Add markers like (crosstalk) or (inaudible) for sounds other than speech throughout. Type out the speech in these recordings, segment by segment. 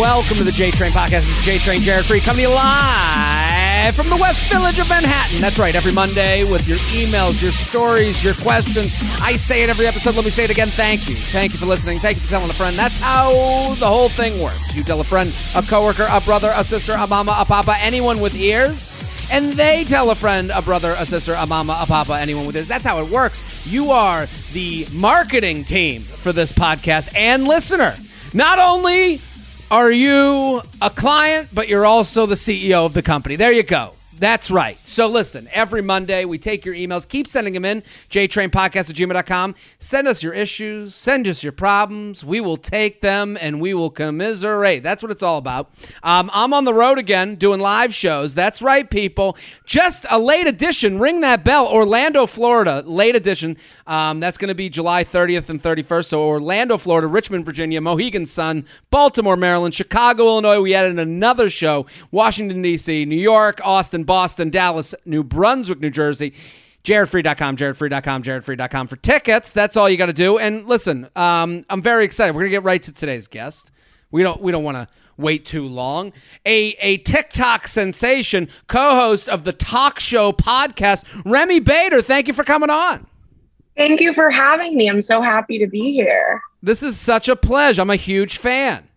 Welcome to the J Train Podcast. This is J Train Jared Freid coming to you live from the West Village of Manhattan. That's right, every Monday with your emails, your stories, your questions. I say it every episode. Let me say it again. Thank you. Thank you for listening. Thank you for telling a friend. That's how the whole thing works. You tell a friend, a coworker, a brother, a sister, a mama, a papa, anyone with ears and they tell a friend, a brother, a sister, a mama, a papa, anyone with this. That's how it works. You are the marketing team for this podcast and listener. Not only are you a client, but you're also the CEO of the company. There you go. That's right. So listen, every Monday we take your emails. Keep sending them in. JTrainPodcast at gmail.com. Send us your issues. Send us your problems. We will take them and we will commiserate. That's what it's all about. Um, I'm on the road again doing live shows. That's right, people. Just a late edition. Ring that bell. Orlando, Florida. Late edition. Um, that's going to be July 30th and 31st. So Orlando, Florida, Richmond, Virginia, Mohegan Sun, Baltimore, Maryland, Chicago, Illinois. We added another show. Washington, D.C., New York, Austin, Boston, Dallas, New Brunswick, New Jersey. JaredFreid.com, JaredFreid.com, JaredFreid.com for tickets. That's all you got to do. And listen, um, I'm very excited. We're gonna get right to today's guest. We don't we don't want to wait too long. A a TikTok sensation, co-host of the talk show podcast, Remi Bader. Thank you for coming on. Thank you for having me. I'm so happy to be here. This is such a pleasure. I'm a huge fan.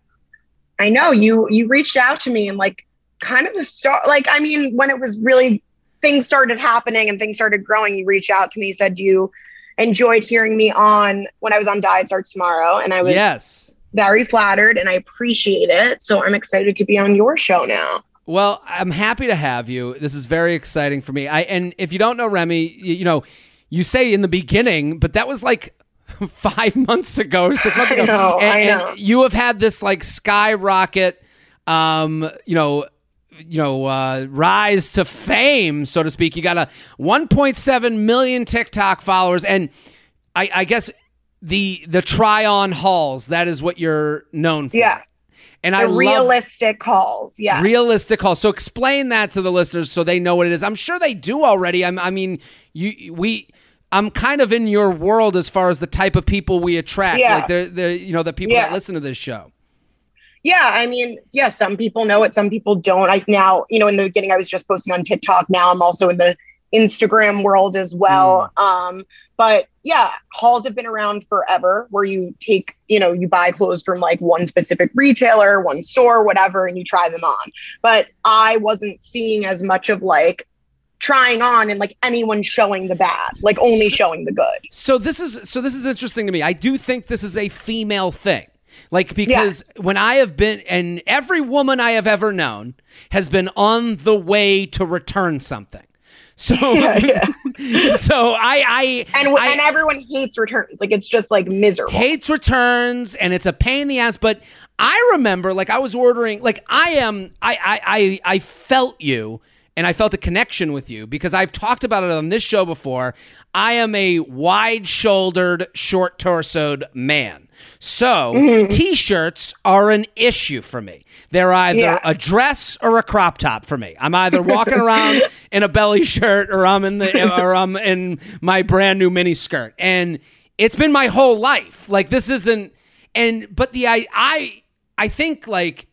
I know you you reached out to me and like kind of the start like I mean when it was really things started happening and things started growing you reached out to me said you enjoyed hearing me on when I was on Diet Starts Tomorrow and I was Yes. very flattered and I appreciate it. So I'm excited to be on your show now. Well, I'm happy to have you. This is very exciting for me. I and if you don't know Remi, you, you know, you say in the beginning, but that was like (laughs) five months ago six months I ago. know, and, I know. you have had this like skyrocket, um, you know, you know, uh, rise to fame, so to speak. You got a 1.7 million TikTok followers, and I, I guess the the try on hauls. That is what you're known for. Yeah. and The I love realistic hauls. Yeah. realistic hauls. So explain that to the listeners so they know what it is. I'm sure they do already. I'm, I mean, you we. I'm kind of in your world as far as the type of people we attract. Yeah. Like they're, they're you know the people that listen to this show. Yeah, I mean, yeah, some people know it, some people don't. I now, you know, in the beginning, I was just posting on TikTok. Now I'm also in the Instagram world as well. Um, but yeah, hauls have been around forever where you take, you know, you buy clothes from like one specific retailer, one store, whatever, and you try them on. But I wasn't seeing as much of like trying on and like anyone showing the bad, like only showing the good. So this is so this is interesting to me. I do think this is a female thing. Like because when I have been and every woman I have ever known has been on the way to return something. So (laughs) Yeah, yeah. (laughs) so I I And, I, and everyone hates returns. Like it's just like miserable. hates returns and it's a pain in the ass but i remember like i was ordering like i am i i i, I felt you and i felt a connection with you because i've talked about it on this show before i am a wide shouldered short torsoed man so t-shirts are an issue for me. They're either Yeah. a dress or a crop top for me. I'm either walking around (laughs) in a belly shirt or i'm in the (laughs) or i'm in my brand new mini skirt and it's been my whole life. Like this isn't and but the i i i think like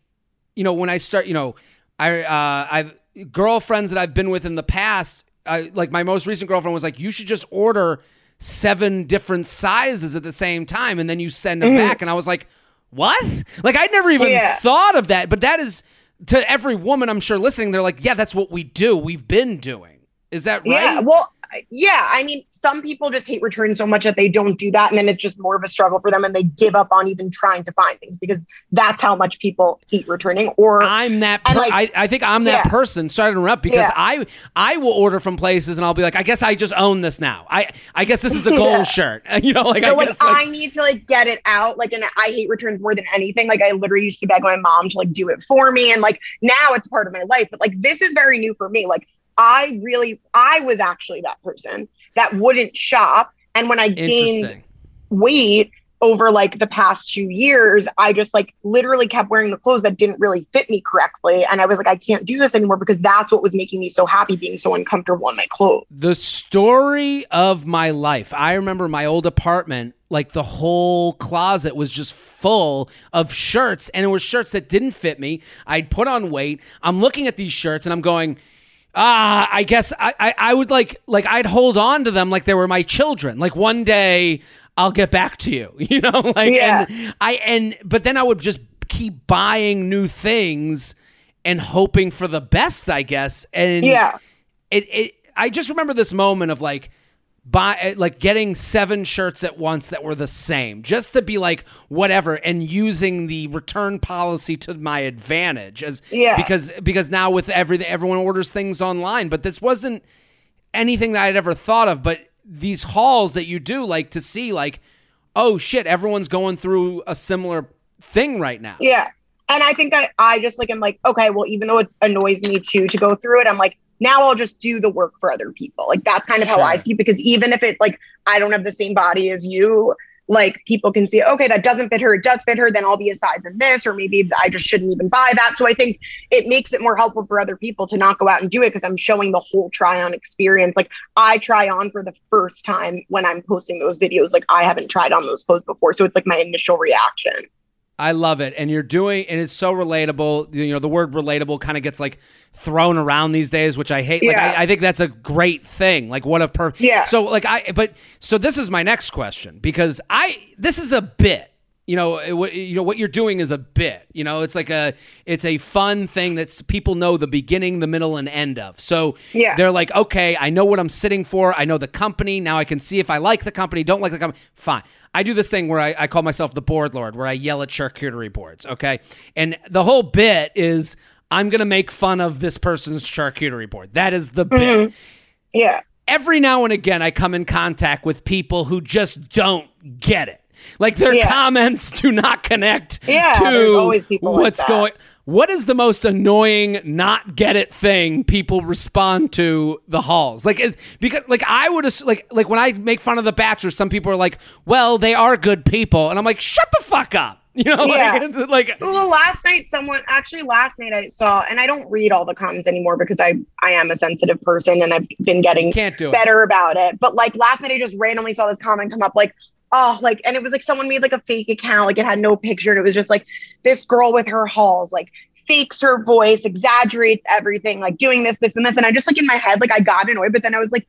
you know when i start you know i uh i've girlfriends that i've been with in the past I, like my most recent girlfriend was like you should just order seven different sizes at the same time and then you send them mm-hmm. back and i was like what? Like i'd never even Yeah. thought of that but that is to every woman i'm sure listening they're like yeah that's what we do we've been doing. Is that right? Yeah, well, yeah. I mean, some people just hate returns so much that they don't do that, and then it's just more of a struggle for them, and they give up on even trying to find things because that's how much people hate returning. Or I'm that. Per- like- I, I think I'm that Yeah. person. Sorry to interrupt because Yeah. I I will order from places and I'll be like, I guess I just own this now. I I guess this is a gold (laughs) Yeah. shirt. (laughs) You know, like know, I like guess like, I need to like get it out. Like, and I hate returns more than anything. Like, I literally used to beg my mom to like do it for me, and like now it's part of my life. But like, this is very new for me. Like, I really, I was actually that person that wouldn't shop, and when I gained weight over like the past two years, I just like literally kept wearing the clothes that didn't really fit me correctly. And I was like, I can't do this anymore because that's what was making me so happy being so uncomfortable in my clothes. The story of my life. I remember my old apartment, like the whole closet was just full of shirts, and it was shirts that didn't fit me. I'd put on weight. I'm looking at these shirts and I'm going, ah, I guess I, I, I would like like I'd hold on to them like they were my children. Like one day I'll get back to you. (laughs) You know, like Yeah. and I and but then I would just keep buying new things and hoping for the best, I guess. And Yeah. it, it I just remember this moment of like buy eh, like getting seven shirts at once that were the same just to be like whatever and using the return policy to my advantage as Yeah. because because now with everything everyone orders things online but this wasn't anything that I'd ever thought of but these hauls that you do like to see like oh shit everyone's going through a similar thing right now Yeah. And I think I, I just like, I'm like, okay, well, even though it annoys me too to go through it, I'm like, now I'll just do the work for other people. Like that's kind of how I see it because even if it like I don't have the same body as you, like people can see, okay, that doesn't fit her, it does fit her, then I'll be a size in this, or maybe I just shouldn't even buy that. So I think it makes it more helpful for other people to not go out and do it because I'm showing the whole try on experience. Like I try on for the first time when I'm posting those videos. Like I haven't tried on those clothes before. So it's like my initial reaction. I love it. And you're doing, and it's so relatable. You know, the word relatable kind of gets like thrown around these days, which I hate. Like, Yeah. I, I think that's a great thing. Like, what a per. Yeah. So, like, I, but, so this is my next question because I, this is a bit. You know, what you know what you're doing is a bit. You know, it's like a it's a fun thing that's people know the beginning, the middle, and end of. So Yeah. they're like, okay, I know what I'm sitting for. I know the company. Now I can see if I like the company, don't like the company. Fine. I do this thing where I, I call myself the board lord, where I yell at charcuterie boards. Okay. And the whole bit is I'm going to make fun of this person's charcuterie board. That is the bit. Mm-hmm. Yeah. Every now and again, I come in contact with people who just don't get it. Like their Yeah. comments do not connect Yeah, to people like what's going. What is the most annoying not get it thing people respond to the hauls? Like is because like I would like like when I make fun of the Bachelor, some people are like, "Well, they are good people," and I'm like, "Shut the fuck up!" (laughs) You know, Yeah. like, like Well, last night someone actually last night I saw, and I don't read all the comments anymore because I I am a sensitive person and I've been getting can't do it. better about it. But like last night I just randomly saw this comment come up like, oh, like, and it was like someone made like a fake account, like it had no picture, and it was just like this girl with her hauls, like fakes her voice, exaggerates everything, like doing this, this, and this. And I just like in my head, like I got annoyed, but then I was like,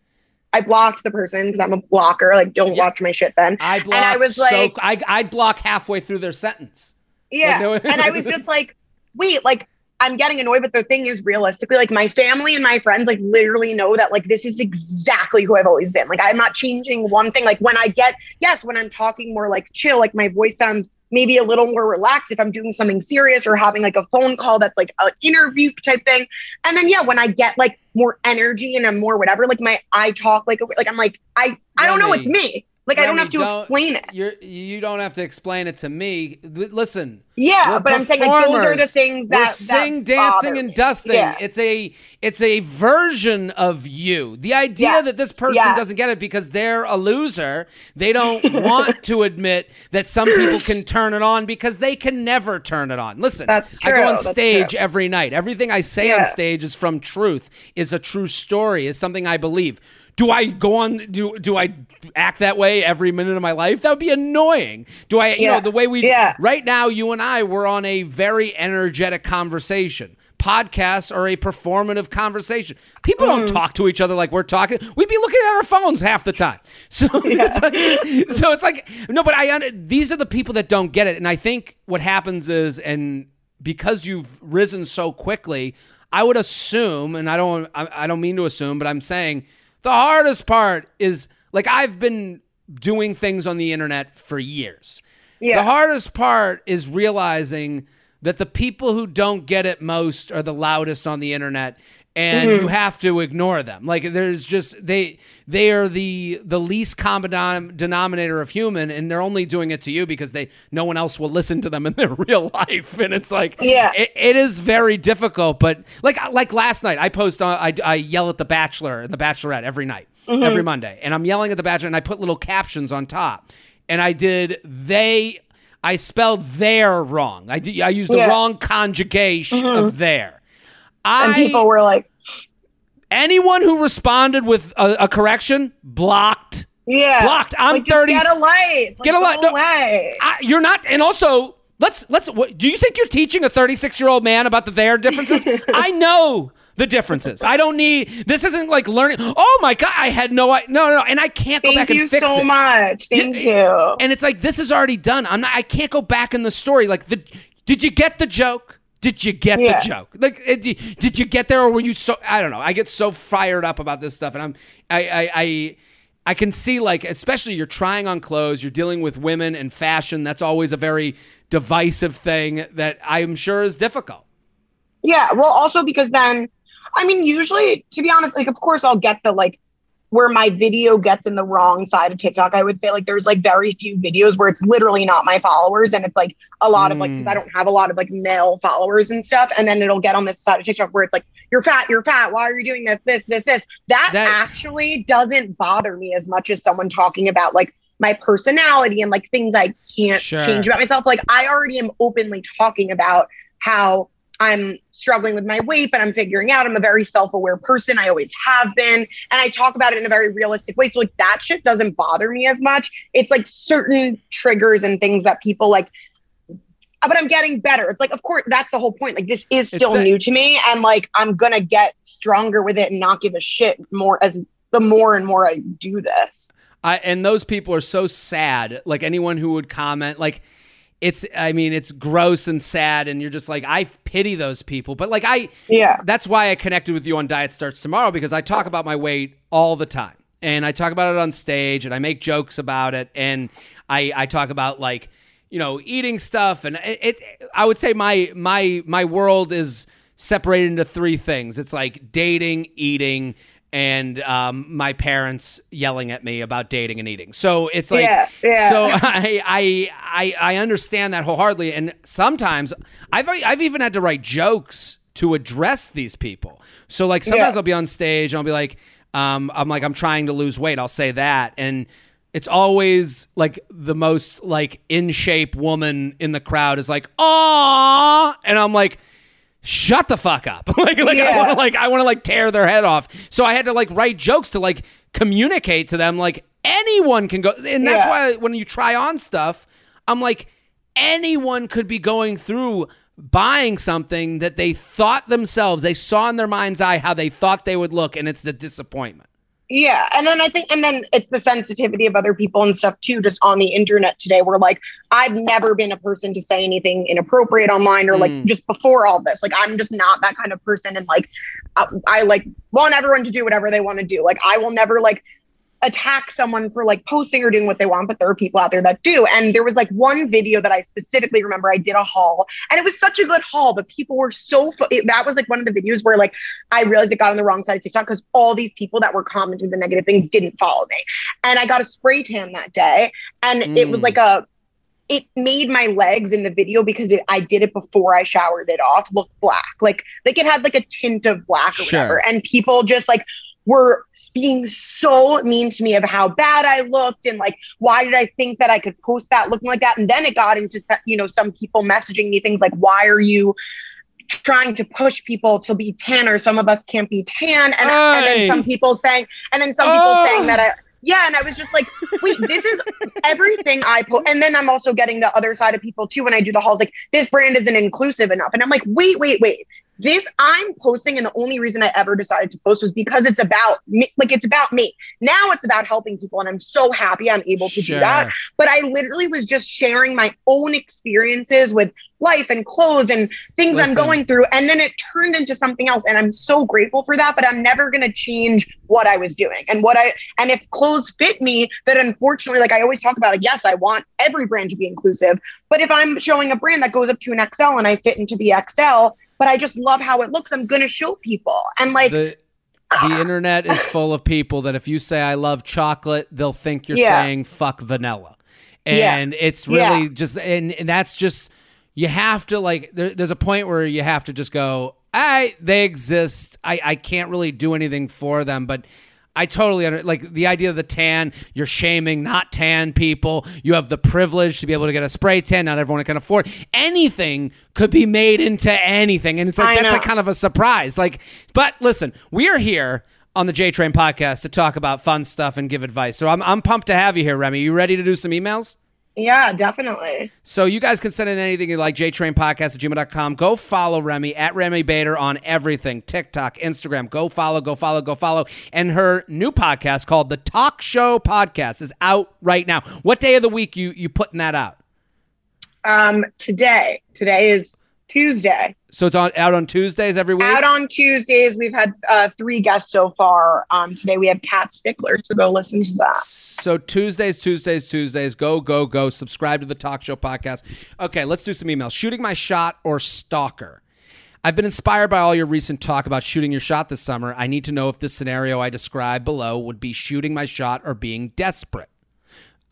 I blocked the person because I'm a blocker. Like, don't Yeah. watch my shit then. I block. I was so, like- I I'd block halfway through their sentence. Yeah. no- and I was just (laughs) like, wait, like I'm getting annoyed, but the thing is realistically, like my family and my friends like literally know that like this is exactly who I've always been. Like I'm not changing one thing. Like when I get, yes, when I'm talking more like chill, like my voice sounds maybe a little more relaxed if I'm doing something serious or having like a phone call that's like an interview type thing. And then yeah, when I get like more energy and I'm more whatever, like my I talk like like I'm like I I don't know it's me. Like I don't have to don't- explain it. You're you don't have to explain it to me. Listen, Yeah, but I'm saying like those are the things we're that sing, that dancing, and dusting. Yeah. It's a it's a version of you. The idea Yes, that this person yes. doesn't get it because they're a loser, they don't (laughs) want to admit that some people can turn it on because they can never turn it on. Listen, That's I go on stage true. every night. Everything I say on stage is from truth, is a true story, is something I believe. Do I go on do do I act that way every minute of my life? That would be annoying. Do I you know the way we Yeah. right now you and I were on a very energetic conversation. Podcasts are a performative conversation. People don't Mm. talk to each other like we're talking. We'd be looking at our phones half the time. (laughs) So, it's like, so it's like no, but I these are the people that don't get it, and I think what happens is, and because you've risen so quickly, I would assume, and I don't, I, I don't mean to assume, but I'm saying the hardest part is like I've been doing things on the internet for years. Yeah. The hardest part is realizing that the people who don't get it most are the loudest on the internet and Mm-hmm. you have to ignore them. Like there's just they they are the the least common denominator of human and they're only doing it to you because they no one else will listen to them (laughs) in their real life and it's like Yeah. it, it is very difficult but like like last night I post on I, I yell at the bachelor and the bachelorette every night Mm-hmm. every Monday and I'm yelling at the bachelor and I put little captions on top and I did they. I spelled there wrong. I did, I used the Yeah. wrong conjugation of there. And people were like, anyone who responded with a, a correction blocked. yeah. Blocked. I'm like, 30 Get a life. Get a Like, life. No. away. I, you're not, and also let's let's. What, do you think you're teaching a 36 year old man about the there differences? (laughs) I know the differences. I don't need. This isn't like learning. Oh my god, I had no. I no no, no and I can't go Thank back and you fix so it. much. Thank Yeah, you. And it's like this is already done. I'm not. I can't go back in the story. Like the. Did you get the joke? Did you get Yeah. the joke? Like, eh, did did you get there, or were you so? I don't know. I get so fired up about this stuff, and I'm. I I. I I can see like especially you're trying on clothes, you're dealing with women and fashion. That's always a very divisive thing that I'm sure is difficult. Yeah. Well, also because then, I mean, usually, to be honest, like, of course, I'll get the like where my video gets in the wrong side of TikTok. I would say like there's like very few videos where it's literally not my followers, and it's like a lot of like because I hmm. don't have a lot of like male followers and stuff, and then it'll get on this side of TikTok where it's like you're fat, you're fat. Why are you doing this, this, this, this? That, That- actually doesn't bother me as much as someone talking about like my personality and like things I can't Sure. change about myself. Like I already am openly talking about how I'm struggling with my weight, but I'm figuring out I'm a very self aware person. I always have been. And I talk about it in a very realistic way. So, like, that shit doesn't bother me as much. It's like certain triggers and things that people like, but I'm getting better. It's like, of course, that's the whole point. Like, this is still a- new to me. And like, I'm going to get stronger with it and not give a shit more as the more and more I do this. I, and those people are so sad. Like anyone who would comment, like it's. I mean, it's gross and sad, and you're just like, I pity those people. But like, I. Yeah. That's why I connected with you on Diet Starts Tomorrow because I talk about my weight all the time, and I talk about it on stage, and I make jokes about it, and I I talk about like you know eating stuff, and it. it I would say my my my world is separated into three things. It's like dating, eating. And um, my parents yelling at me about dating and eating. So it's like, Yeah, yeah. so (laughs) I, I I I understand that wholeheartedly, and sometimes I've I've even had to write jokes to address these people. So like sometimes Yeah. I'll be on stage and I'll be like, um, I'm like I'm trying to lose weight. I'll say that, and it's always like the most like in shape woman in the crowd is like, "Aw," and I'm like. Shut the fuck up! (laughs) like, like I want to like I want to like tear their head off. So I had to like write jokes to like communicate to them like anyone can go, and that's Yeah. why when you try on stuff, I'm like, anyone could be going through buying something that they thought themselves, they saw in their mind's eye how they thought they would look, and it's the disappointment. Yeah. And then I think, and then it's the sensitivity of other people and stuff too, just on the internet today. Where like, I've never been a person to say anything inappropriate online or like Mm. just before all this. Like, I'm just not that kind of person. And like, I, I like want everyone to do whatever they want to do. Like, I will never like, attack someone for like posting or doing what they want, but there are people out there that do. And there was like one video that I specifically remember I did a haul and it was such a good haul, but people were so, fu- it, that was like one of the videos where like I realized it got on the wrong side of TikTok because all these people that were commenting the negative things didn't follow me. And I got a spray tan that day and it was Mm. like a, it made my legs in the video because it, I did it before I showered it off look black. Like like it had like a tint of black or Sure. whatever. And people just like were being so mean to me of how bad I looked and like why did I think that I could post that looking like that? And then it got into you know some people messaging me things like why are you trying to push people to be tan or some of us can't be tan and, and then some people saying and then some people Oh. saying that I yeah and I was just like wait this is (laughs) everything I put and then I'm also getting the other side of people too when I do the hauls like this brand isn't inclusive enough and I'm like wait wait wait this I'm posting and the only reason I ever decided to post was because it's about me like it's about me now it's about helping people and I'm so happy I'm able to Sure. do that but I literally was just sharing my own experiences with life and clothes and things Listen. I'm going through. And then it turned into something else. And I'm so grateful for that. But I'm never going to change what I was doing and what I, and if clothes fit me, that unfortunately, like I always talk about it, yes, I want every brand to be inclusive. But if I'm showing a brand that goes up to an XL and I fit into the XL, but I just love how it looks, I'm going to show people. And like, The the ah. internet is full of people that if you say I love chocolate, they'll think you're Yeah. saying fuck vanilla. Yeah. And it's really Yeah. just and, and that's just you have to like there, there's a point where you have to just go, I they exist. I, I can't really do anything for them, but I totally under like the idea of the tan. You're shaming not tan people. You have the privilege to be able to get a spray tan. Not everyone can afford anything. Could be made into anything, and it's like I that's know. like kind of a surprise. Like, but listen, we are here on the J Train podcast to talk about fun stuff and give advice. So I'm I'm pumped to have you here, Remi. You ready to do some emails? Yeah, definitely. So you guys can send in anything you like, jtrainpodcast at gmail.com. Go follow Remi at Remi Bader on everything TikTok, Instagram. Go follow, go follow, go follow. And her new podcast called The Talk Show Podcast is out right now. What day of the week you you putting that out? Um, today, today is Tuesday. So it's on out on Tuesdays every week? Out on Tuesdays, we've had uh, three guests so far. Um, today we have Kat Stickler, so go listen to that. So Tuesdays, Tuesdays, Tuesdays. Go, go, go. Subscribe to the Talk Show Podcast. Okay, let's do some emails. Shooting my shot or stalker? I've been inspired by all your recent talk about shooting your shot this summer. I need to know if this scenario I describe below would be shooting my shot or being desperate.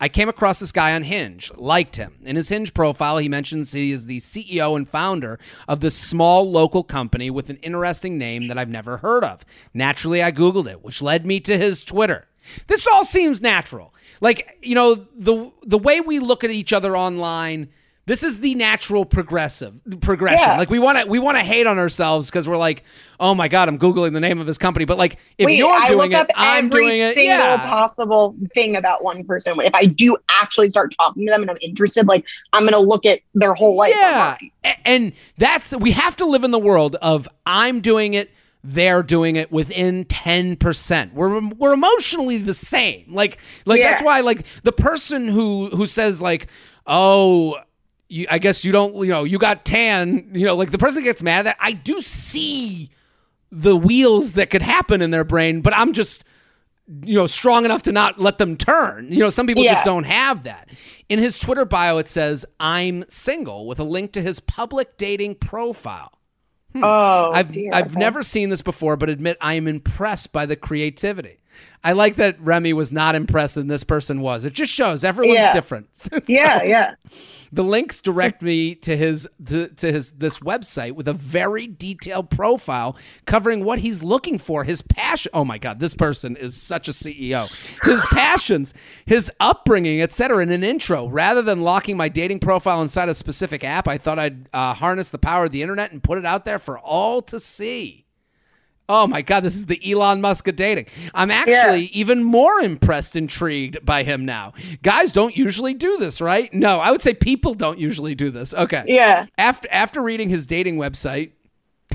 I came across this guy on Hinge, liked him. In his Hinge profile, he mentions he is the CEO and founder of this small local company with an interesting name that I've never heard of. Naturally, I Googled it, which led me to his Twitter. This all seems natural. Like, you know, the the way we look at each other online, this is the natural progressive progression. Yeah. Like we want to we want to hate on ourselves because we're like, oh my god, I'm googling the name of his company. But like, if Wait, you're I doing look it, up I'm every doing it. single yeah. possible thing about one person. If I do actually start talking to them and I'm interested, like I'm gonna look at their whole life. Yeah. online. And that's we have to live in the world of I'm doing it, they're doing it within 10%. We're we're emotionally the same. Like like Yeah. that's why like the person who who says like, "Oh, you, I guess you don't, you know, you got tan, you know, like the person gets mad at that. I do see the wheels that could happen in their brain, but I'm just you know strong enough to not let them turn. You know, some people just don't have that. In his Twitter bio it says I'm single with a link to his public dating profile. Hmm. Oh, I've dear. I've Okay. never seen this before, but admit I am impressed by the creativity. I like that Remi was not impressed and this person was. It just shows everyone's Yeah. different. (laughs) So- Yeah, yeah. the links direct me to his to, to his this website with a very detailed profile covering what he's looking for, his passion. Oh my god, this person is such a CEO. His passions, his upbringing, etc. In an intro, rather than locking my dating profile inside a specific app, I thought I'd uh, harness the power of the internet and put it out there for all to see. Oh my God, this is the Elon Musk of dating. I'm actually even more impressed, intrigued by him now. Guys don't usually do this, right? No, I would say people don't usually do this. Okay. Yeah. After after reading his dating website,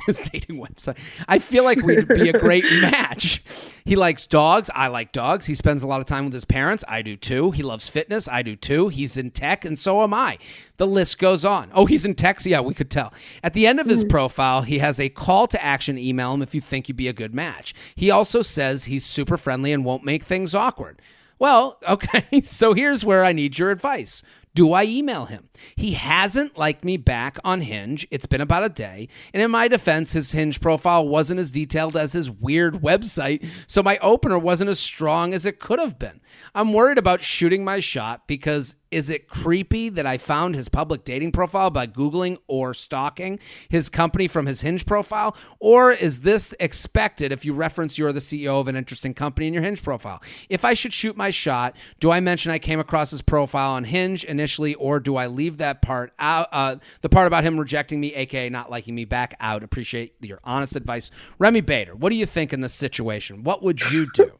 (laughs) his dating website, I feel like we'd be a great (laughs) match. He likes dogs. I like dogs. He spends a lot of time with his parents. I do too. He loves fitness. I do too. He's in tech, and so am I. The list goes on. Oh, he's in tech. So yeah, we could tell. At the end of his hmm. profile, he has a call to action. Email him if you think you'd be a good match. He also says he's super friendly and won't make things awkward. Well, (laughs) okay, so here's where I need your advice. Do I email him? He hasn't liked me back on Hinge. It's been about a day. And in my defense, his Hinge profile wasn't as detailed as his weird (laughs) website, so my opener wasn't as strong as it could have been. I'm worried about shooting my shot because is it creepy that I found his public dating profile by Googling or stalking his company from his Hinge profile? Or is this expected if you reference you're the CEO of an interesting company in your Hinge profile? If I should shoot my shot, do I mention I came across his profile on Hinge initially, or do I leave that part out, uh, the part about him rejecting me, aka not liking me, back out? Appreciate your honest advice. Remi Bader, what do you think in this situation? What would you do?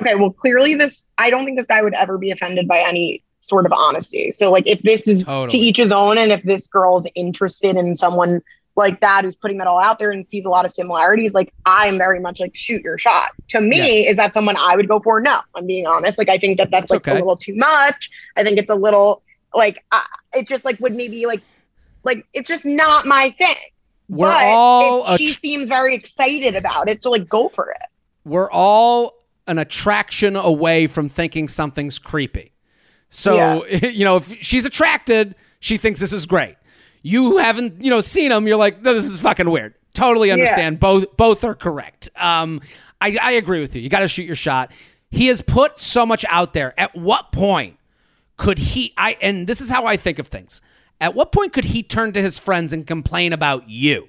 Okay, well, clearly this, I don't think this guy would ever be offended by any sort of honesty. So, like, if this is Totally. to each his own, and if this girl's interested in someone like that who's putting that all out there and sees a lot of similarities, like, I'm very much like, shoot your shot. To me, Yes. is that someone I would go for? No, I'm being honest. Like, I think that that's That's like okay. a little too much. I think it's a little, like, I it just like would maybe like, like, it's just not my thing. We're but all a she tr- seems very excited about it, so like, go for it. we're all an attraction away from thinking something's creepy. So, (laughs) you know, if she's attracted, she thinks this is great. You haven't, you know, seen them, you're like, no, this is fucking weird. Totally understand. Both both are correct. Um, I, I agree with you. You got to shoot your shot. He has put so much out there. At what point could he I and this is how I think of things. At what point could he turn to his friends and complain about you?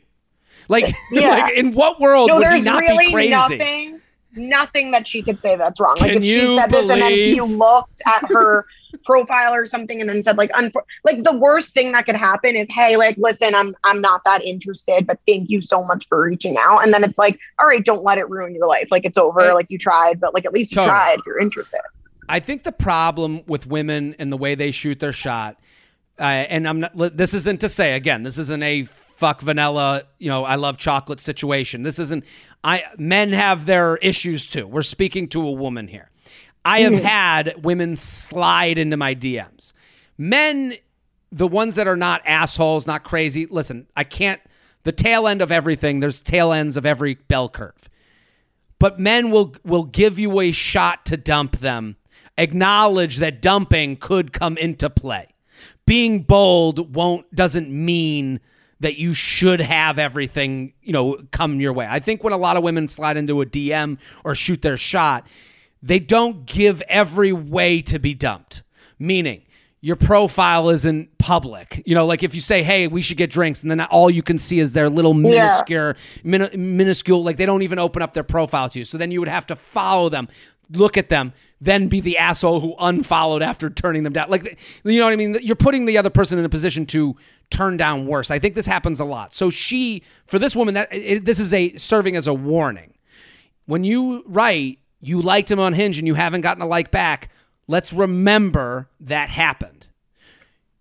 Like, (laughs) Yeah. like in what world No, would he not really be crazy? nothing. Nothing that she could say that's wrong. Like Can if she said this and then he looked at her (laughs) profile or something and then said like unfor- like the worst thing that could happen is hey like listen I'm I'm not that interested but thank you so much for reaching out and then it's like all right don't let it ruin your life like it's over like you tried but like at least you Totally. tried you're interested. I think the problem with women and the way they shoot their shot, uh, and I'm not. This isn't to say again. This isn't a fuck vanilla. You know, I love chocolate situation. This isn't. I men have their issues too. We're speaking to a woman here. I have mm-hmm. had women slide into my DMs. Men, the ones that are not assholes, not crazy. Listen, I can't. The tail end of everything. There's tail ends of every bell curve but men will will give you a shot to dump them acknowledge that dumping could come into play being bold won't doesn't mean that you should have everything you know come your way. I think when a lot of women slide into a dm or shoot their shot they don't give every way to be dumped. Meaning your profile isn't public. You know like if you say hey we should get drinks and then all you can see is their little minuscule min- minuscule like they don't even open up their profile to you. So then you would have to follow them look at them then be the asshole who unfollowed after turning them down. Like you know what i mean? You're putting the other person in a position to turn down worse i think this happens a lot so she for this woman that it, this is a serving as a warning when you write you liked him on Hinge and you haven't gotten a like back, let's remember that happened.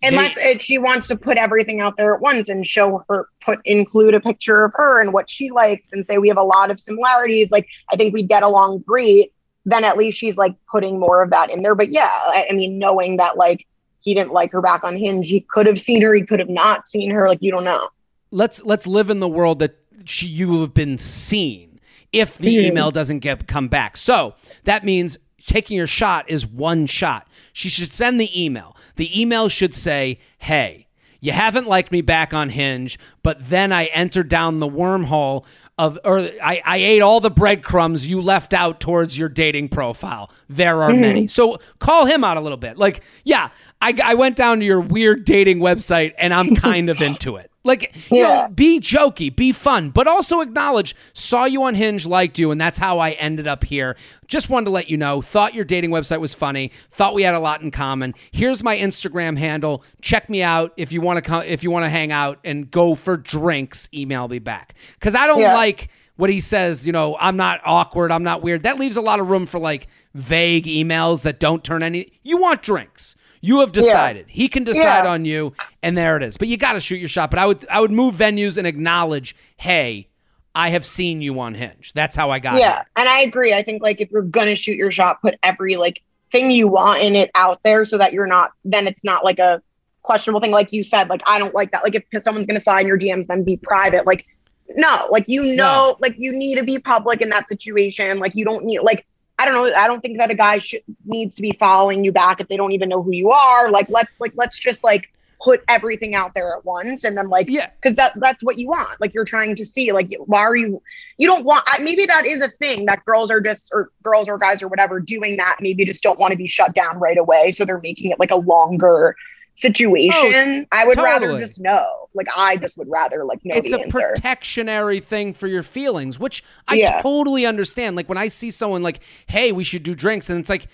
Unless it, she wants to put everything out there at once and show her, put include a picture of her and what she likes, and say we have a lot of similarities. Like I think we get along great. Then at least she's like putting more of that in there. But yeah, I, I mean, knowing that like he didn't like her back on Hinge, he could have seen her, he could have not seen her. Like you don't know. Let's let's live in the world that she, you have been seen if the Mhm. email doesn't get come back. So that means taking your shot is one shot. She should send the email. The email should say, "Hey, you haven't liked me back on Hinge, but then I entered down the wormhole of, or I, I ate all the breadcrumbs you left out towards your dating profile. There are mm-hmm. many. So call him out a little bit. Like, yeah, I, I went down to your weird dating website and I'm kind of (laughs) into it. Like, you Yeah. know, be jokey, be fun, but also acknowledge, saw you on Hinge, liked you, and that's how I ended up here. Just wanted to let you know, thought your dating website was funny, thought we had a lot in common. Here's my Instagram handle. Check me out if you want to come if you want to hang out and go for drinks, email me back. Cuz I don't Yeah. like what he says, you know, I'm not awkward, I'm not weird. That leaves a lot of room for like vague emails that don't turn any You want drinks. You have decided. He can decide Yeah. on you, and there it is. But you got to shoot your shot. But I would, I would move venues and acknowledge, hey, I have seen you on Hinge. That's how I got yeah here. and i agree i think like if you're gonna shoot your shot put every like thing you want in it out there so that you're not then it's not like a questionable thing like you said like i don't like that like if someone's gonna sign your dms then be private like no like you know like you need to be public in that situation like you don't need like i don't know i don't think that a guy should needs to be following you back if they don't even know who you are. Like let's like let's just like put everything out there at once and then like Yeah. because that that's what you want. Like you're trying to see like why are you you don't want I, maybe that is a thing that girls are just or girls or guys or whatever doing that maybe just don't want to be shut down right away. So they're making it like a longer situation oh, i would rather just know. Like i just would rather like know It's a answer. protectionary thing for your feelings, which I Yeah. totally understand. Like when I see someone like, hey, we should do drinks, and it's like,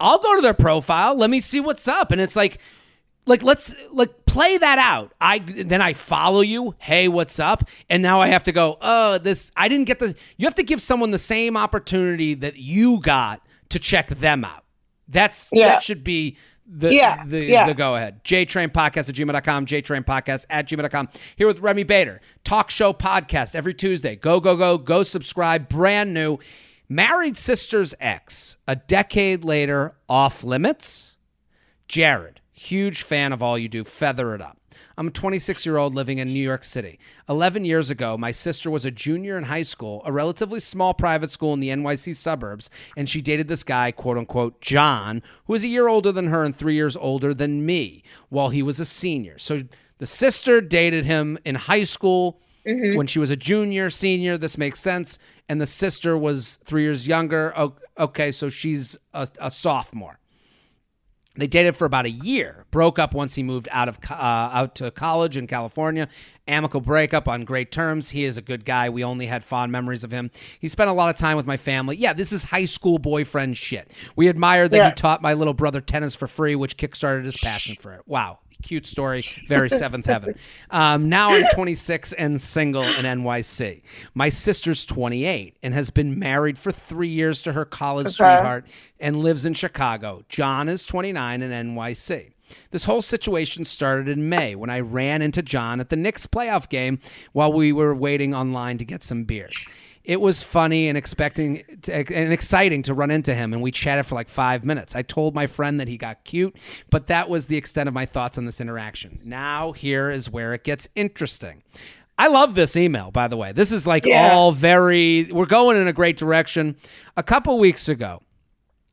I'll go to their profile, let me see what's up. And it's like, like let's like play that out. I then i follow you. Hey what's up? And now i have to go oh this i didn't get this. You have to give someone the same opportunity that you got to check them out. That's Yeah. that should be the Yeah, the, yeah. the go ahead. Jtrain podcast at gmail.com jtrain podcast at gmail.com here with remi bader. Talk show podcast every tuesday. Go go go. Go subscribe. Brand new. Married sisters x a decade later off limits. Jared, huge fan of all you do. Feather it up. I'm a 26 year old living in New York City. 11 years ago, my sister was a junior in high school, a relatively small private school in the NYC suburbs, and she dated this guy, quote unquote, John, who was a year older than her and three years older than me while he was a senior. So the sister dated him in high school. Mm-hmm. When she was a junior, senior, this makes sense. And the sister was three years younger. Okay, so she's a, a sophomore. They dated for about a year. Broke up once he moved out of uh, out to college in California. Amicable breakup on great terms. He is a good guy. We only had fond memories of him. He spent a lot of time with my family. Yeah, this is high school boyfriend shit. We admired that Yeah. he taught my little brother tennis for free, which kickstarted his passion for it. Wow. Cute story, very seventh heaven. Um, now I'm 26 and single in NYC. My sister's 28 and has been married for three years to her college sweetheart and lives in Chicago. John is 29 in NYC. This whole situation started in May when I ran into John at the Knicks playoff game while we were waiting online to get some beers. It was funny and expecting to, and exciting to run into him, and we chatted for like five minutes. I told my friend that he got cute, but that was the extent of my thoughts on this interaction. Now, here is where it gets interesting. I love this email, by the way. This is like Yeah. all very, we're going in a great direction. A couple weeks ago,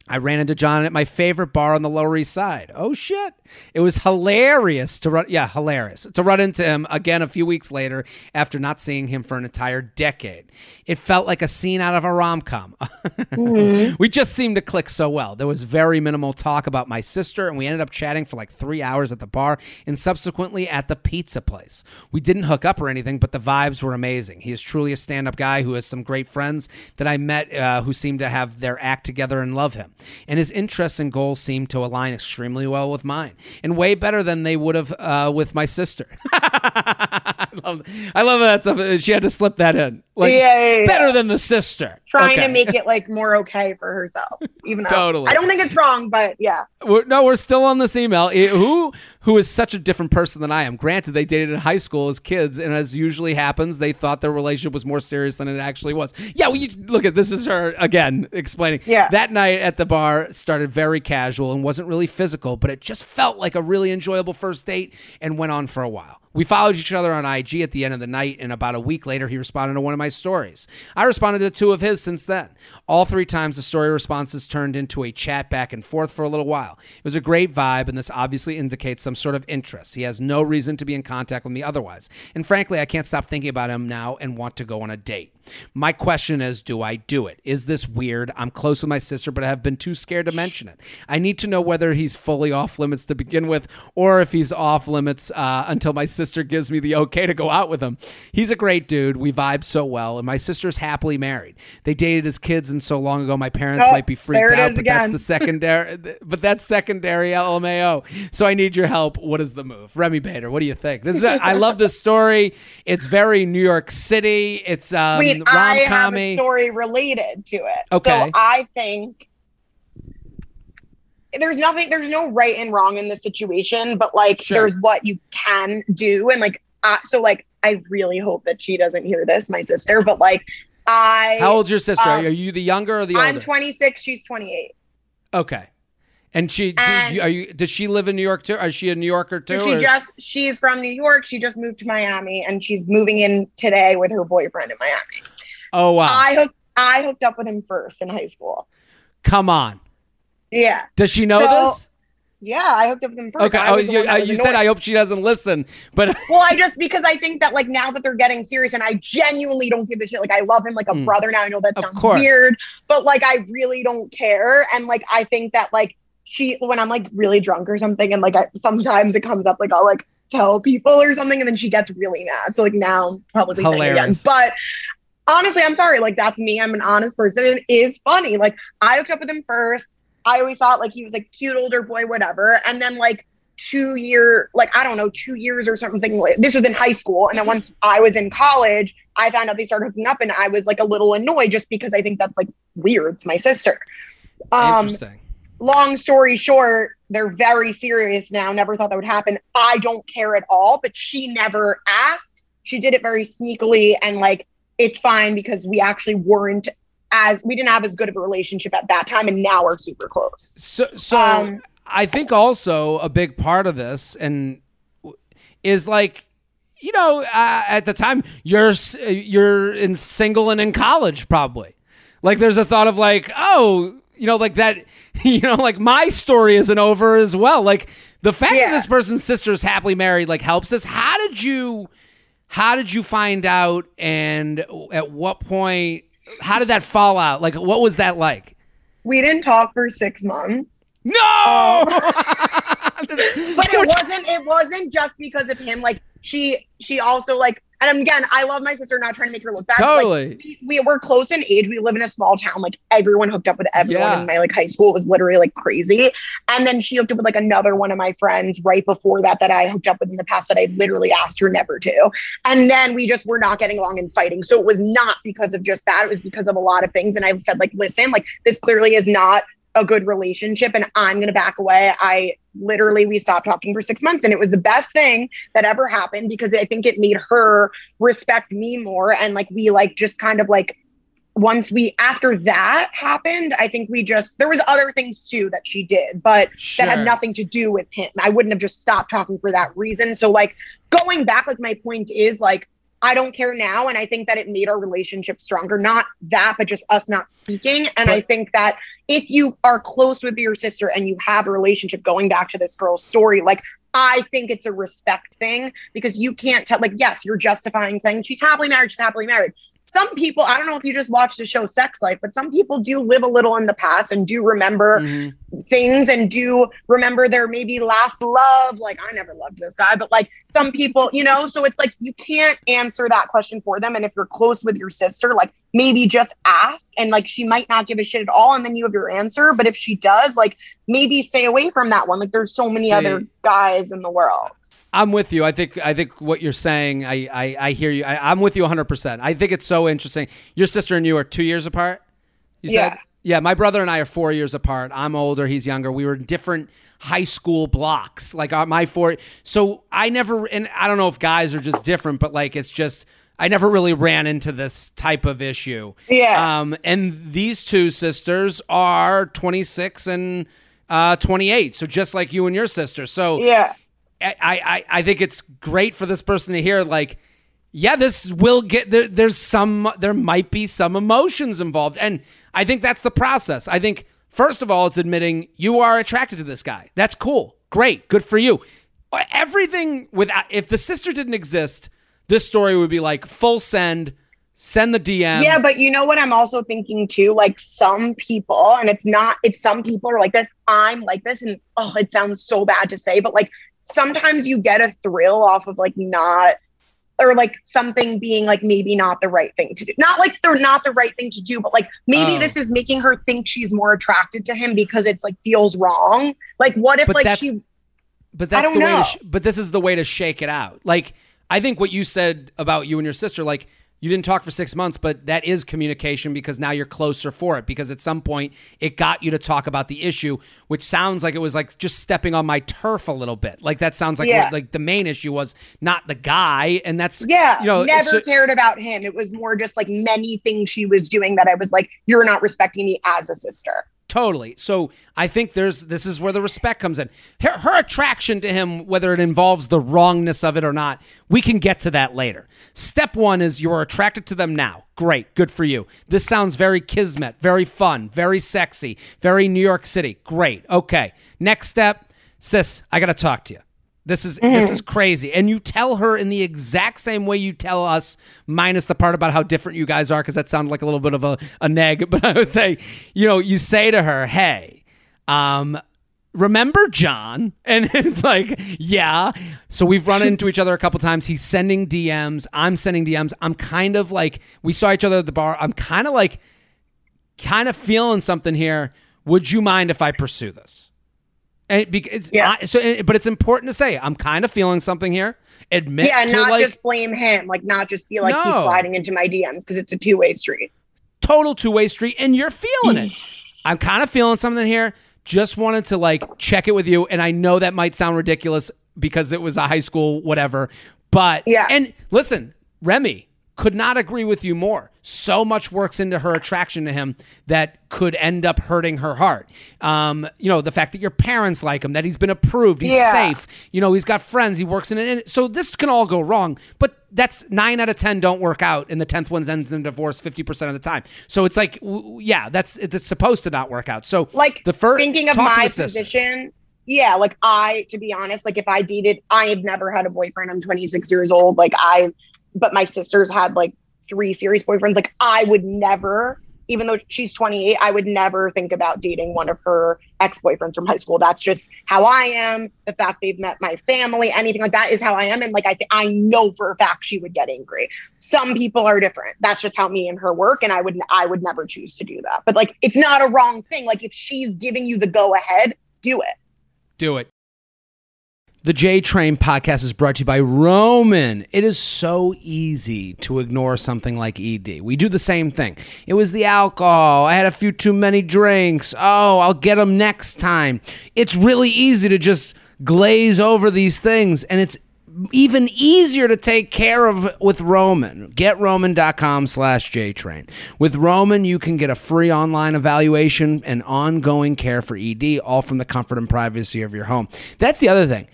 I ran into John at my favorite bar on the Lower East Side. Oh shit. It was hilarious to run yeah, hilarious. To run into him again a few weeks later after not seeing him for an entire decade. It felt like a scene out of a rom-com. (laughs) we just seemed to click so well. There was very minimal talk about my sister and we ended up chatting for like 3 hours at the bar and subsequently at the pizza place. We didn't hook up or anything, but the vibes were amazing. He is truly a stand-up guy who has some great friends that I met uh, who seem to have their act together and love him and his interests and goals seem to align extremely well with mine, and way better than they would have uh, with my sister. (laughs) I love, I love that stuff. She had to slip that in, like Yeah, yeah, yeah. better than the sister. Trying Okay. to make it like more okay for herself, even though Totally. I don't think it's wrong, but yeah. We're, no, we're still on this email. Eh, Who who is such a different person than I am? Granted, they dated in high school as kids, and as usually happens, they thought their relationship was more serious than it actually was. Yeah, well, you, look at this is her again explaining. Yeah. that night at the bar started very casual and wasn't really physical, but it just felt like a really enjoyable first date and went on for a while. We followed each other on IG at the end of the night, and about a week later, he responded to one of my stories. I responded to two of his since then. All three times, the story responses turned into a chat back and forth for a little while. It was a great vibe, and this obviously indicates some sort of interest. He has no reason to be in contact with me otherwise. And frankly, I can't stop thinking about him now and want to go on a date. My question is do I do it? Is this weird? I'm close with my sister, but I have been too scared to mention it. I need to know whether he's fully off limits to begin with or if he's off limits uh, until my sister gives me the okay to go out with him. He's a great dude. We vibe so well, and my sister's happily married. They dated as kids, and so long ago, my parents Oh, might be freaked out, but that's the secondary. but that's secondary LMAO. So I need your help. What is the move, Remi Bader? What do you think? This is. A, I love this story. It's very New York City. It's um, Wait, I have a story related to it. Okay. So I think there's nothing, there's no right and wrong in this situation, but like Sure. there's what you can do. And like, uh, so like, I really hope that she doesn't hear this, my sister, but like, I, How old's your sister? Um, are you the younger or the older? I'm 26, she's 28. Okay. And she, do- And- do, are you? Does she live in New York too? Is she a New Yorker too? So she or- just, she's from New York. She just moved to Miami and she's moving in today with her boyfriend in Miami. oh wow! I hooked, I hooked up with him first in high school. Come on. Yeah. Does she know So, this? Yeah. I hooked up with him first. Okay. Oh, you, uh, you said. I hope she doesn't listen, but (laughs) Well, I just because I think that like now that they're getting serious, and I genuinely don't give a shit. Like I love him like a Mm. brother now. I know that sounds weird, but like I really don't care. And like I think that like she when I'm like really drunk or something, and like I, sometimes it comes up like I'll like tell people or something, and then she gets really mad. So like now I'm publicly saying it again. But honestly, I'm sorry. Like that's me. I'm an honest person. It is funny. Like I hooked up with him first. I always thought like he was like cute older boy, whatever. And then like two year, like I don't know, two years or something. This was in high school, and then once I was in college, I found out they started hooking up, and I was like a little annoyed just because I think that's like weird. It's my sister. Um, interesting. long story short, they're very serious now. Never thought that would happen. I don't care at all, but she never asked. She did it very sneakily and like it's fine because we actually weren't as we didn't have as good of a relationship at that time and now we're super close. So, so Um, I think also a big part of this and is like, you know, uh, at the time you're you're in single and in college probably. Like there's a thought of like, oh, you know, like that, (laughs) you know, like my story isn't over as well. Like the fact that this person's sister is happily married like helps us. How did you how did you find out and at what point how did that fall out? Like what was that like? We didn't talk for six months. No. Um, (laughs) (laughs) but it wasn't. It wasn't just because of him. Like she, she also like and again, I love my sister, not trying to make her look bad. Totally. Like, we, we were close in age. We live in a small town. Like everyone hooked up with everyone Yeah. in my like high school. It was literally like crazy. And then she hooked up with like another one of my friends right before that that I hooked up with in the past that I literally asked her never to. And then we just were not getting along and fighting. So it was not because of just that. It was because of a lot of things. And I said like, listen, like this clearly is not a good relationship and I'm going to back away. I literally we stopped talking for 6 months and it was the best thing that ever happened because I think it made her respect me more. And like we like just kind of like once we after that happened i think we just there was other things too that she did but Sure. that had nothing to do with him. I wouldn't have just stopped talking for that reason. So like going back like my point is like i don't care now and i think that it made our relationship stronger. Not that but just us not speaking. And i think that if you are close with your sister and you have a relationship going back to this girl's story like I think it's a respect thing because you can't tell, like, yes, you're justifying saying she's happily married, she's happily married. Some people, I don't know if you just watched the show Sex Life, but some people do live a little in the past and do remember Mhm. things and do remember their maybe last love. Like, I never loved this guy, but like some people, you know, so it's like you can't answer that question for them. And if you're close with your sister, like maybe just ask and like she might not give a shit at all. And then you have your answer. But if she does, like maybe stay away from that one. Like, there's so many See. other guys in the world. I'm with you. I think I think what you're saying. I I, I hear you. I, I'm with you 100. percent I think it's so interesting. Your sister and you are two years apart. You Yeah. said. Yeah. My brother and I are four years apart. I'm older. He's younger. We were in different high school blocks. Like my four. So I never. And I don't know if guys are just different, but like it's just. I never really ran into this type of issue. Yeah. Um, and these two sisters are 26 and uh, 28. So just like you and your sister. So Yeah. I, I, I think it's great for this person to hear like yeah this will get there, there's some there might be some emotions involved. And i think that's the process. I think first of all it's admitting you are attracted to this guy. That's cool. Great. Good for you. Everything without if the sister didn't exist this story would be like full send send the dm yeah, but you know what I'm also thinking too? Like some people, and it's not, it's some people are like this. I'm like this, and oh, it sounds so bad to say, but like sometimes you get a thrill off of like not or like something being like maybe not the right thing to do. Not like they're not the right thing to do, but like maybe Oh. this is making her think she's more attracted to him because it's like feels wrong. Like what if But like she but that's don't the way know. to sh- but this is the way to shake it out like i think what you said about you and your sister like you didn't talk for six months but that is communication because now you're closer for it because at some point it got you to talk about the issue which sounds like it was like just stepping on my turf a little bit like that sounds like Yeah. what, like the main issue was not the guy and that's Yeah, you know never so- cared about him. It was more just like many things she was doing that I was like, you're not respecting me as a sister. Totally. So I think there's this is where the respect comes in. Her, her attraction to him, whether it involves the wrongness of it or not, we can get to that later. Step one is you are attracted to them now. Great, good for you. This sounds very kismet, very fun, very sexy, very New York City. Great. Okay. Next step, sis, I got to talk to you. This is this is crazy. And you tell her in the exact same way you tell us, minus the part about how different you guys are, because that sounded like a little bit of a, a neg. (laughs) But I would say, you know, you say to her, hey, um, remember John? (laughs) And it's like, yeah. So we've run into each other a couple times. He's sending DMs. I'm sending DMs. I'm kind of like, we saw each other at the bar. I'm kind of like, kind of feeling something here. Would you mind if I pursue this? And because Yeah. I, so, but it's important to say I'm kind of feeling something here. Admit yeah, not like just blame him, like not just be like he's sliding into my DMs because it's a two way street. total two way street, and you're feeling it. (sighs) I'm kind of feeling something here. Just wanted to like check it with you, and I know that might sound ridiculous because it was a high school whatever, but Yeah. And listen, Remi could not agree with you more. So much works into her attraction to him that could end up hurting her heart. Um, you know, the fact that your parents like him, that he's been approved, he's Yeah. safe. You know, he's got friends, he works in it. So this can all go wrong, but that's nine out of 10 don't work out, and the 10th one ends in divorce 50% of the time. So it's like, yeah, that's it's supposed to not work out. So Like the first thinking of my position. Yeah, like I, to be honest, like if I dated, I have never had a boyfriend. I'm 26 years old. Like I, but my sisters had like three serious boyfriends. Like I would never even though she's 28, I would never think about dating one of her ex boyfriends from high school. That's just how I am. The fact they've met my family, anything like that is how I am. And like, I, th- I know for a fact she would get angry. Some people are different. That's just how me and her work. And I would, I would never choose to do that. But like, it's not a wrong thing. Like, if she's giving you the go ahead, do it. Do it. The J Train podcast is brought to you by Roman. It is so easy to ignore something like ED. We do the same thing. It was the alcohol. I had a few too many drinks. Oh, I'll get them next time. It's really easy to just glaze over these things, and it's even easier to take care of with Roman. GetRoman.com slash JTrain. With Roman, you can get a free online evaluation and ongoing care for ED, all from the comfort and privacy of your home. That's the other thing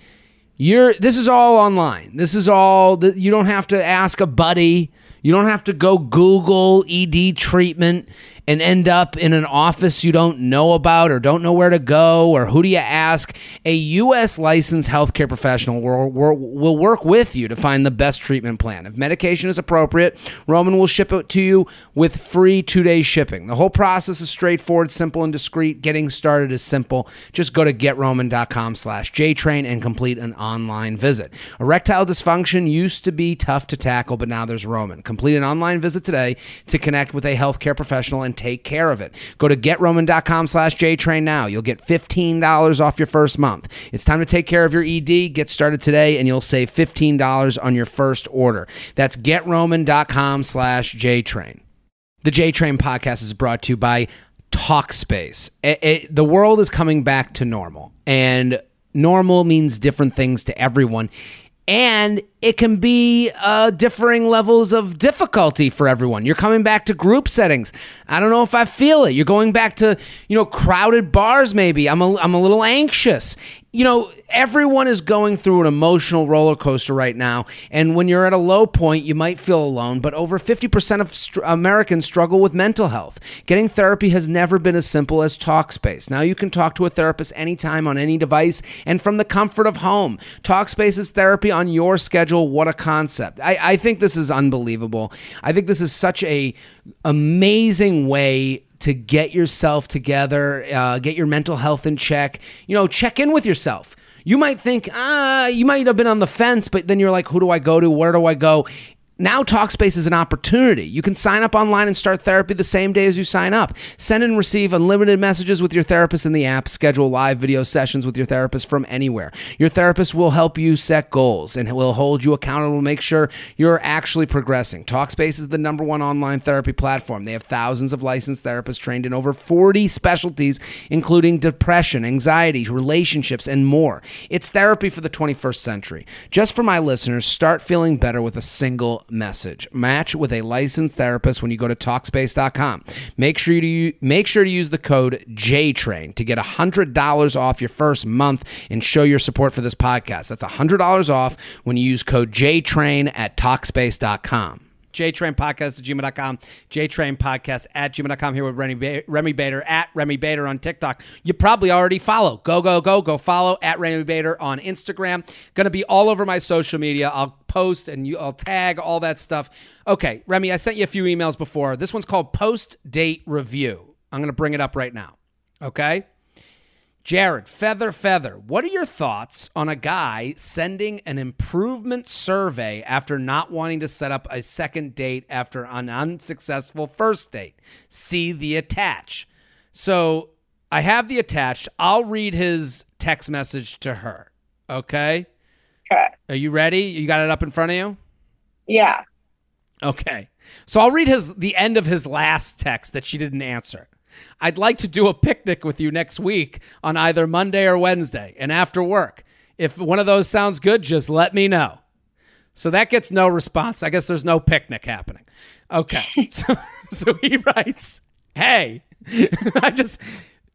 you're this is all online. This is all that you don't have to ask a buddy. You don't have to go Google ED treatment and end up in an office you don't know about or don't know where to go or who do you ask, a U.S. licensed healthcare professional will, will work with you to find the best treatment plan. If medication is appropriate, Roman will ship it to you with free two day shipping. The whole process is straightforward, simple, and discreet. Getting started is simple. Just go to getroman.com slash JTrain and complete an online visit. Erectile dysfunction used to be tough to tackle, but now there's Roman. Complete an online visit today to connect with a healthcare professional and and take care of it. Go to getroman.com slash JTrain now. You'll get $15 off your first month. It's time to take care of your ED. Get started today and you'll save $15 on your first order. That's getroman.com slash JTrain. The JTrain podcast is brought to you by Talkspace. It, it, the world is coming back to normal, and normal means different things to everyone. And it can be uh, differing levels of difficulty for everyone. You're coming back to group settings. I don't know if I feel it. You're going back to you know crowded bars. Maybe I'm a, I'm a little anxious. You know, everyone is going through an emotional roller coaster right now. And when you're at a low point, you might feel alone. But over 50% of st- Americans struggle with mental health. Getting therapy has never been as simple as Talkspace. Now you can talk to a therapist anytime on any device and from the comfort of home. Talkspace is therapy on your schedule. What a concept. I, I think this is unbelievable. I think this is such a amazing way to get yourself together, uh, get your mental health in check. You know, check in with yourself. You might think, ah, you might have been on the fence, but then you're like, who do I go to? Where do I go? Now, Talkspace is an opportunity. You can sign up online and start therapy the same day as you sign up. Send and receive unlimited messages with your therapist in the app. Schedule live video sessions with your therapist from anywhere. Your therapist will help you set goals and will hold you accountable make sure you're actually progressing. Talkspace is the number one online therapy platform. They have thousands of licensed therapists trained in over 40 specialties, including depression, anxiety, relationships, and more. It's therapy for the 21st century. Just for my listeners, start feeling better with a single message. Match with a licensed therapist when you go to Talkspace.com. Make sure to make sure to use the code JTrain to get hundred dollars off your first month and show your support for this podcast. That's hundred dollars off when you use code JTrain at Talkspace.com. JTrain Podcast at gmail.com. JTrain Podcast at gmail.com. Here with Remi, ba- Remi Bader at Remi Bader on TikTok. You probably already follow. Go, go, go. Go follow at Remi Bader on Instagram. Going to be all over my social media. I'll post and you, I'll tag all that stuff. Okay, Remi, I sent you a few emails before. This one's called Post Date Review. I'm going to bring it up right now. Okay? Jared, Feather Feather, what are your thoughts on a guy sending an improvement survey after not wanting to set up a second date after an unsuccessful first date? See the attach. So I have the attached. I'll read his text message to her. Okay. Okay. Are you ready? You got it up in front of you? Yeah. Okay. So I'll read his the end of his last text that she didn't answer. I'd like to do a picnic with you next week on either Monday or Wednesday and after work. If one of those sounds good, just let me know. So that gets no response. I guess there's no picnic happening. Okay. (laughs) so, so he writes, "Hey, (laughs) I just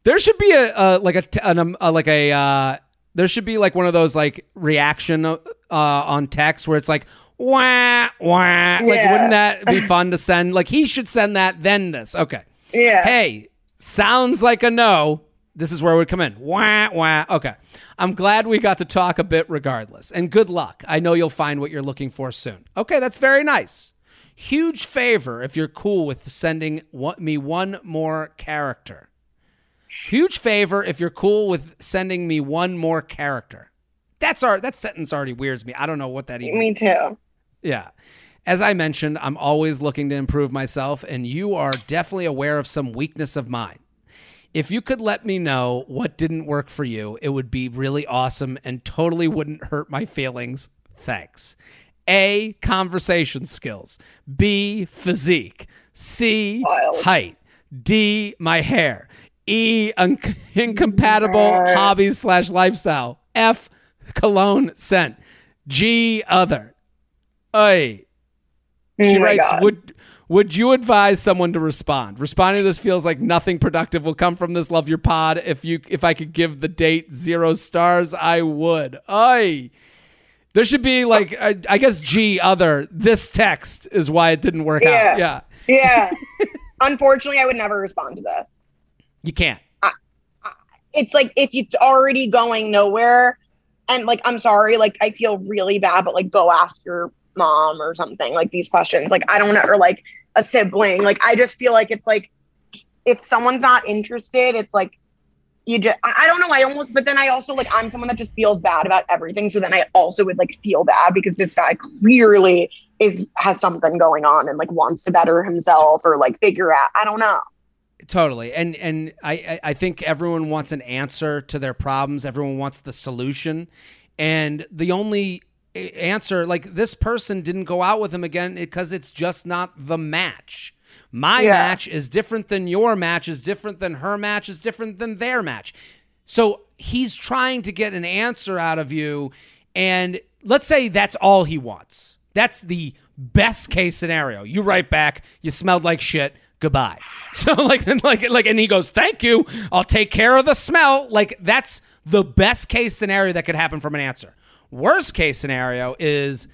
there should be a, like a, an, um, a like a uh, there should be like one of those like reaction uh, on text where it's like wah wah. Like wouldn't that be (laughs) fun to send? Like he should send that then this. Okay. Yeah. Hey, sounds like a no. This is where we'd come in. Wah, wah. Okay. I'm glad we got to talk a bit regardless. And good luck. I know you'll find what you're looking for soon. Okay, that's very nice. Huge favor if you're cool with sending me one more character. Huge favor if you're cool with sending me one more character. That's our that sentence already weirds me. I don't know what that even. Me too. Yeah. As I mentioned, I'm always looking to improve myself, and you are definitely aware of some weakness of mine. If you could let me know what didn't work for you, it would be really awesome and totally wouldn't hurt my feelings. Thanks. A. Conversation skills. B. Physique. C. Wild. Height. D. My hair. E. Un- (laughs) incompatible Right. hobbies slash lifestyle. F. Cologne scent. G. Other. Oy. She Oh writes, God. "Would would you advise someone to respond? Responding to this feels like nothing productive will come from this. Love your pod. If you if I could give the date zero stars, I would. Ay, there should be like I, I guess G other. This text is why it didn't work Yeah. out. Yeah, Yeah. (laughs) Unfortunately, I would never respond to this. you can't. It's like if it's already going nowhere, and like I'm sorry, like I feel really bad, but like go ask your mom or something like these questions. Like I don't know, or like a sibling. Like I just feel like it's like if someone's not interested, it's like you just I don't know. I almost, but then I also like I'm someone that just feels bad about everything. So then I also would like feel bad because this guy clearly is has something going on and like wants to better himself or like figure out. I don't know. Totally, and and I I- think everyone wants an answer to their problems. Everyone wants the solution, and the only answer, like this person didn't go out with him again because it's just not the match. My Yeah. match is different than your match. Is different than her match. Is different than their match. So he's trying to get an answer out of you, and let's say that's all he wants. That's the best case scenario. You write back, you smelled like shit. Goodbye. (laughs) So like and like like and he goes, "Thank you. I'll take care of the smell." Like that's the best case scenario that could happen from an answer. Worst case scenario is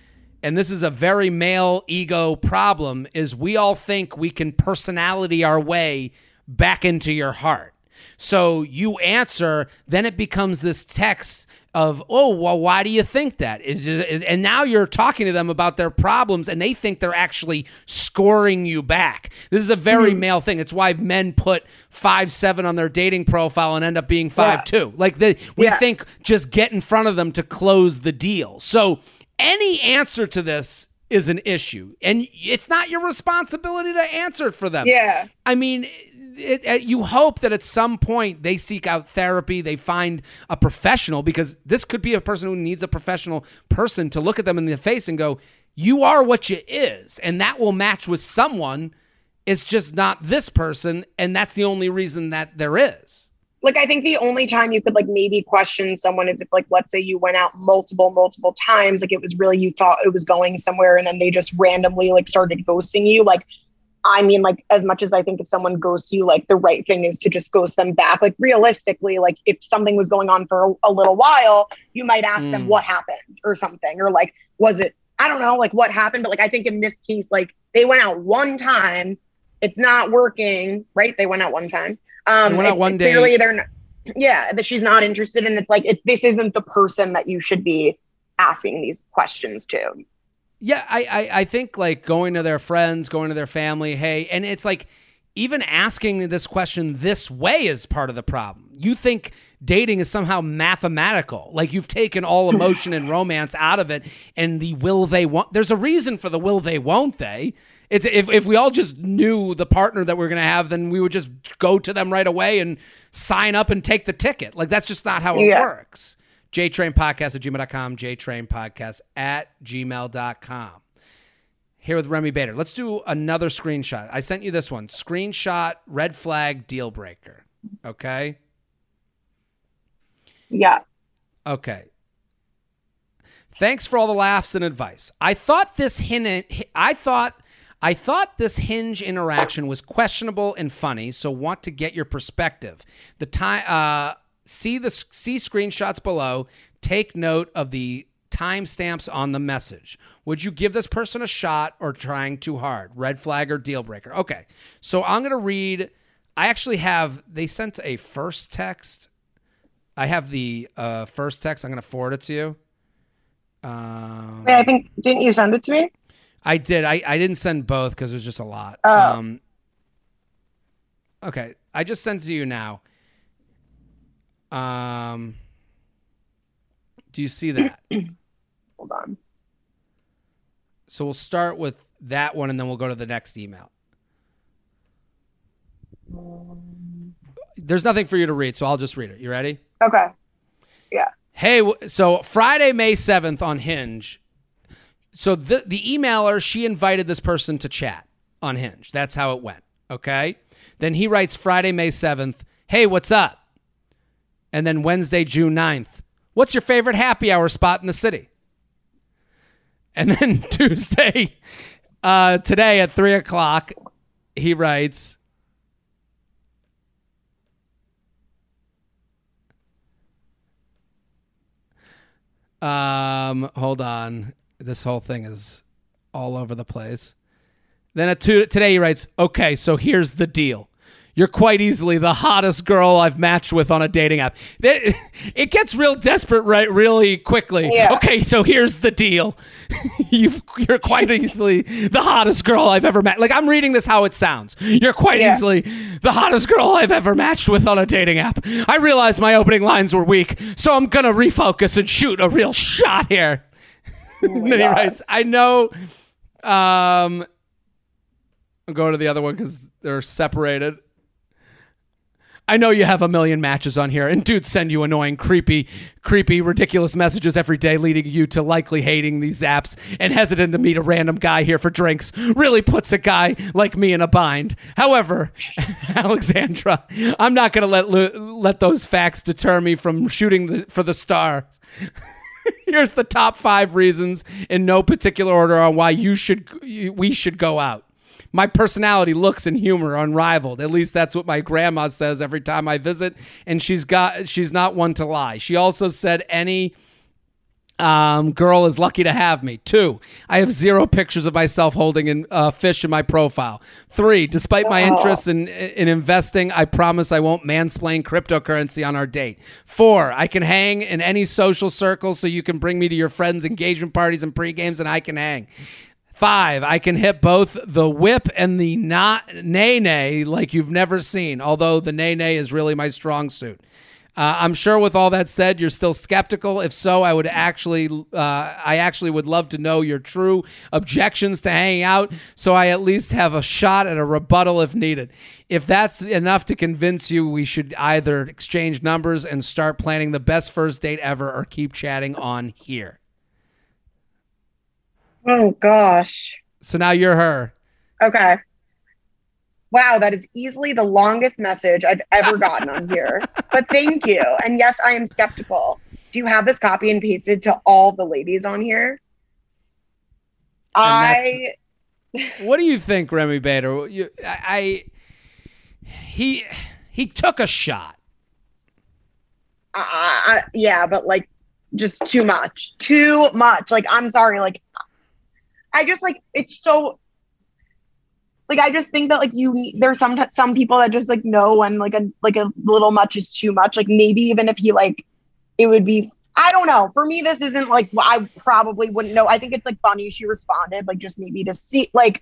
and this is a very male ego problem is we all think we can personality our way back into your heart. So you answer, then it becomes this text of, oh, well, why do you think that? Is just, is- and now you're talking to them about their problems, and they think they're actually scoring you back. This is a very mm-hmm. male thing. It's why men put five seven on their dating profile and end up being five two. Like they, we Yeah. think just get in front of them to close the deal. So any answer to this is an issue, and it's not your responsibility to answer for them. Yeah. I mean, it, it, you hope that at some point they seek out therapy, they find a professional, because this could be a person who needs a professional person to look at them in the face and go, "You are what you is," and that will match with someone. It's just not this person, and that's the only reason that there is. like I think the only time you could like maybe question someone is if like let's say you went out multiple multiple times like it was really you thought it was going somewhere and then they just randomly like started ghosting you like I mean like as much as I think if someone ghosts you like the right thing is to just ghost them back. Like realistically like if something was going on for a, a little while you might ask Mm. them what happened or something or like was it I don't know like what happened but like I think in this case like they went out one time. It's not working right? They went out one time. Um They went out it's- one day. clearly they're not, yeah that she's not interested and it's like it, this isn't the person that you should be asking these questions to Yeah, I, I I think like going to their friends, going to their family, hey, and it's like even asking this question this way is part of the problem. You think dating is somehow mathematical, like you've taken all emotion and romance out of it, and the will they want. There's a reason for the will they won't they. It's if if we all just knew the partner that we're gonna have, then we would just go to them right away and sign up and take the ticket. Like that's just not how it Yeah. works. JTrainPodcast at gmail.com, JTrainPodcast at gmail.com. Here with Remi Bader. Let's do another screenshot. I sent you this one. Screenshot, red flag, deal breaker. Okay? yeah Okay. Thanks for all the laughs and advice. I thought this hin- I thought I thought this hinge interaction was questionable and funny, so want to get your perspective. The time uh, see the see screenshots below. Take note of the timestamps on the message. Would you give this person a shot or trying too hard? Red flag or deal breaker? Okay. So I'm going to read I actually have they sent a first text I have the uh, first text. I'm going to forward it to you. Um, Wait, I think didn't you send it to me I did. I, I didn't send both because it was just a lot. Oh. Um, okay, I just sent it to you now. Um, do you see that? (clears throat) Hold on. so we'll start with that one, and then we'll go to the next email. There's nothing for you to read, so I'll just read it. You ready? Okay. Yeah. Hey, so Friday, May 7th on Hinge. So the the emailer, she invited this person to chat on Hinge. That's how it went. Okay. Then he writes Friday, May 7th, Hey, what's up? And then Wednesday, June 9th, What's your favorite happy hour spot in the city? And then (laughs) Tuesday, uh, today at three o'clock, he writes, Um, hold on. This whole thing is all over the place. Then at two today he writes, "Okay, so here's the deal. You're quite easily the hottest girl I've matched with on a dating app." (laughs) It gets real desperate right really quickly. Yeah. Okay, so here's the deal. (laughs) You've, you're quite easily the hottest girl I've ever met. Like I'm reading this how it sounds. You're quite Yeah. easily the hottest girl I've ever matched with on a dating app. I realized my opening lines were weak, so I'm gonna refocus and shoot a real shot here. and (laughs) then he writes, I know. Um, I'm going to the other one because they're separated. I know you have a million matches on here, and dudes send you annoying, creepy, creepy, ridiculous messages every day, leading you to likely hating these apps and hesitant to meet a random guy here for drinks. Really puts a guy like me in a bind. However, (laughs) Alexandra, I'm not going to let let those facts deter me from shooting the, for the star. (laughs) Here's the top five reasons in no particular order on why you should we should go out. My personality, looks, and humor are unrivaled. At least that's what my grandma says every time I visit, and she's got she's not one to lie. She also said any um, girl is lucky to have me. Two, I have zero pictures of myself holding in, uh, fish in my profile. Three, despite my interest in, in investing, I promise I won't mansplain cryptocurrency on our date. Four, I can hang in any social circle so you can bring me to your friends' engagement parties and pre-games and I can hang. Five, I can hit both the whip and the not nae nae like you've never seen, although the nae nae is really my strong suit. Uh, I'm sure with all that said, you're still skeptical. If so, I would actually, uh, I actually would love to know your true objections to hanging out, so I at least have a shot at a rebuttal if needed. If that's enough to convince you, we should either exchange numbers and start planning the best first date ever, or keep chatting on here. Oh gosh. So now you're her. Okay. Wow, that is easily the longest message I've ever gotten on here. (laughs) But thank you. And yes, I am skeptical. Do you have this copy and pasted to all the ladies on here? I What do you think, Remi Bader? You, I, I, he, he took a shot. uh, yeah, but like just too much. Too much. Like I'm sorry, like I just like it's so like I just think that like you there's some some people that just like know when like a like a little much is too much. Like maybe even if he like it would be I don't know. For me, this isn't like I probably wouldn't know. I think it's like funny she responded, like just maybe to see like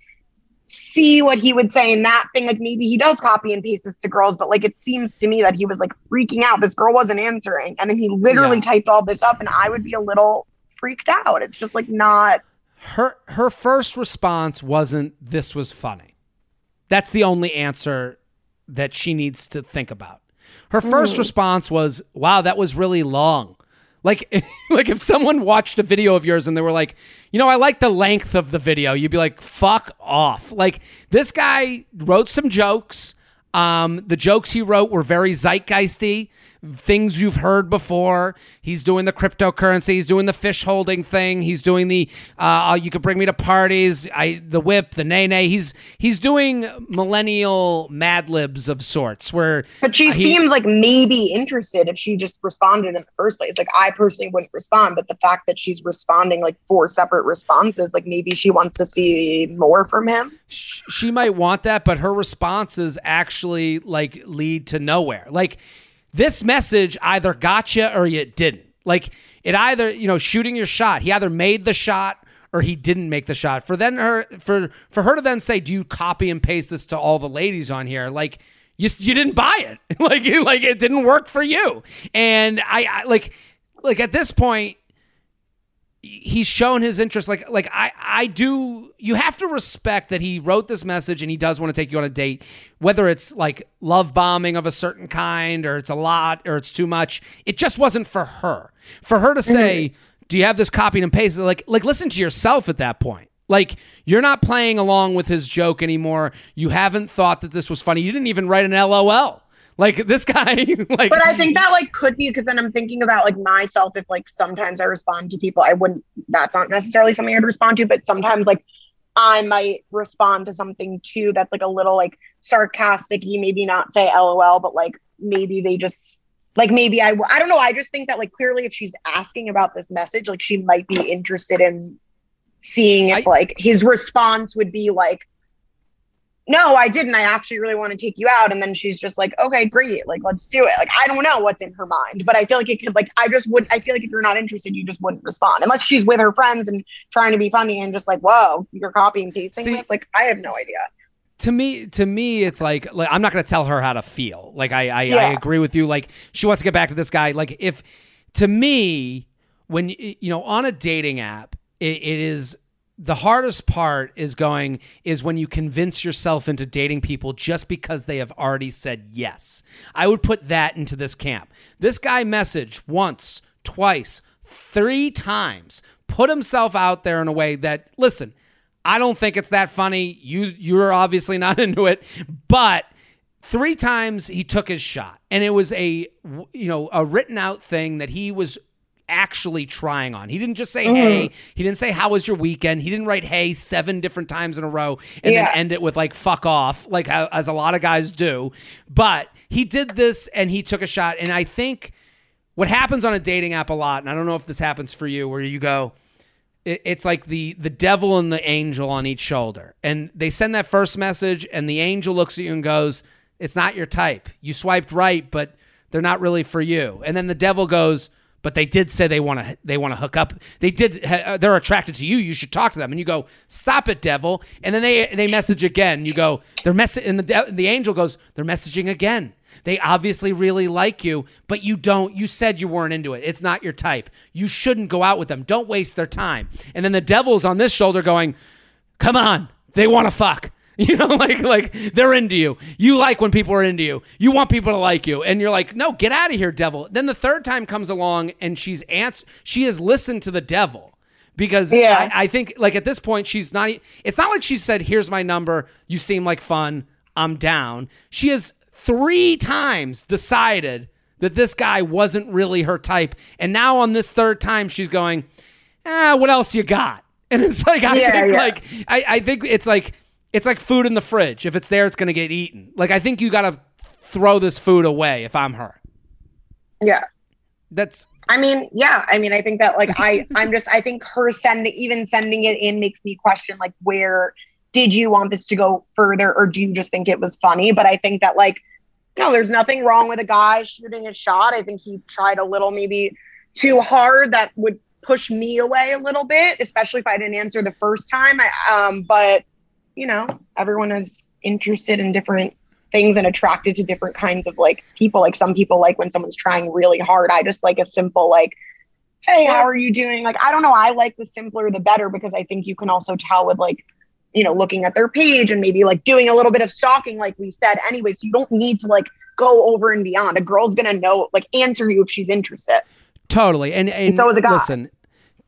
see what he would say in that thing. Like maybe he does copy and paste this to girls, but like it seems to me that he was like freaking out. This girl wasn't answering, and then he literally Yeah. typed all this up, and I would be a little freaked out. It's just like not. Her her first response wasn't this was funny. That's the only answer that she needs to think about. Her first response was wow that was really long. Like (laughs) like if someone watched a video of yours and they were like you know i like the length of the video you'd be like fuck off. Like this guy wrote some jokes. Um, the jokes he wrote were very zeitgeisty, things you've heard before. He's doing the cryptocurrency. He's doing the fish holding thing. He's doing the uh, you could bring me to parties. I the whip, the nae nae. He's he's doing millennial Mad Libs of sorts where But she Uh, he- seems like maybe interested if she just responded in the first place. Like I personally wouldn't respond, but the fact that she's responding like four separate responses, like maybe she wants to see more from him. sh- she might want that, but her responses actually like lead to nowhere. Like this message either got you or you didn't. Like it either, you know, shooting your shot. He either made the shot or he didn't make the shot. For then her for for her to then say, "Do you copy and paste this to all the ladies on here?" Like you you didn't buy it. (laughs) like like it didn't work for you. And I, I like like at this point he's shown his interest. Like like I I do you have to respect that he wrote this message and he does want to take you on a date whether it's like love bombing of a certain kind or it's a lot or it's too much. It just wasn't for her. For her to say mm-hmm. do you have this copied and pasted? Like like listen to yourself at that point. Like you're not playing along with his joke anymore. You haven't thought that this was funny. You didn't even write an LOL like this guy, (laughs) like. But I think that like could be because then I'm thinking about like myself. If like sometimes I respond to people, I wouldn't. That's not necessarily something I'd respond to. But sometimes like I might respond to something too that's like a little like sarcastic. You maybe not say LOL, but like maybe they just like maybe I I don't know. I just think that like clearly if she's asking about this message, like she might be interested in seeing if I, like his response would be like no, I didn't. I actually really want to take you out. And then she's just like, okay, great. Like, let's do it. Like, I don't know what's in her mind, but I feel like it could, like, I just would, I feel like if you're not interested, you just wouldn't respond unless she's with her friends and trying to be funny and just like, whoa, you're copying pasting See, this. Like, I have no idea. To me, to me, it's like, like I'm not going to tell her how to feel. Like, I, I, yeah. I agree with you. Like, she wants to get back to this guy. Like, if to me, when you know, on a dating app, it, it is the hardest part is going is when you convince yourself into dating people just because they have already said yes. I would put that into this camp. This guy messaged once, twice, three times, put himself out there in a way that listen, I don't think it's that funny. You you're obviously not (laughs) into it, but three times he took his shot and it was a you know a written out thing that he was actually trying on. He didn't just say, mm. hey, he didn't say, how was your weekend? He didn't write, hey, seven different times in a row and yeah. then end it with like, fuck off, like as a lot of guys do. But he did this and he took a shot. And I think what happens on a dating app a lot, and I don't know if this happens for you, where you go, it's like the the devil and the angel on each shoulder and they send that first message and the angel looks at you and goes it's not your type you swiped right but they're not really for you and then the devil goes but they did say they want to they want to hook up. They did uh, they're attracted to you. You should talk to them. And you go, "Stop it, devil." And then they they message again. You go, "They're message and the the angel goes, "They're messaging again." They obviously really like you, but you don't. You said you weren't into it. It's not your type. You shouldn't go out with them. Don't waste their time. And then the devil's on this shoulder going, "Come on. They want to fuck." (laughs) You know, like like they're into you. You like when people are into you. You want people to like you, and you're like, no, get out of here, devil. Then the third time comes along, and she's ants. She has listened to the devil because yeah. I, I think like at this point she's not. It's not like she said, "Here's my number. You seem like fun. I'm down." She has three times decided that this guy wasn't really her type, and now on this third time she's going, "Ah, what else you got?" (laughs) And it's like I yeah, think yeah. like I, I think it's like it's like food in the fridge. If it's there, it's going to get eaten. Like I think you got to throw this food away if I'm her. Yeah. That's I mean, yeah. I mean, I think that like I (laughs) I'm just I think her sending even sending it in makes me question like where did you want this to go further or do you just think it was funny? But I think that like no, there's nothing wrong with a guy shooting a shot. I think he tried a little maybe too hard that would push me away a little bit, especially if I didn't answer the first time. I, um, but you know, everyone is interested in different things and attracted to different kinds of like people. Like some people like when someone's trying really hard. I just like a simple like, hey, how are you doing? Like, I don't know. I like the simpler the better because I think you can also tell with like, you know, looking at their page and maybe like doing a little bit of stalking, like we said anyway. So you don't need to like go over and beyond. A girl's gonna know, like, answer you if she's interested. Totally. And, and, and so is a guy. Listen,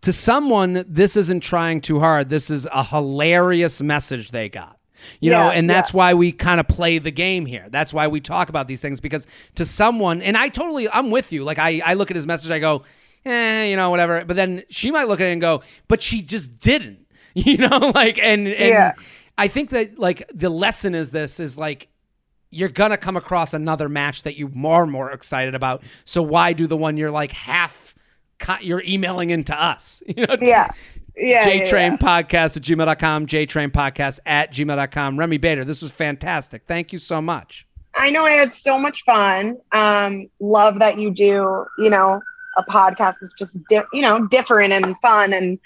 to someone, this isn't trying too hard. This is a hilarious message they got. You yeah, know, and that's yeah. why we kind of play the game here. That's why we talk about these things because to someone, and I totally, I'm with you. Like, I, I look at his message, I go, eh, you know, whatever. But then she might look at it and go, but she just didn't, (laughs) you know, like, and, and yeah. I think that, like, the lesson is this is like, you're gonna come across another match that you're more and more excited about. So why do the one you're like half you're emailing into us. (laughs) You know? Yeah. Yeah. JTrain yeah, yeah. podcast at gmail.com, JTrain podcast at gmail.com. Remi Bader, this was fantastic. Thank you so much. I know I had so much fun. Um, love that you do, you know, a podcast that's just, di- you know, different and fun and,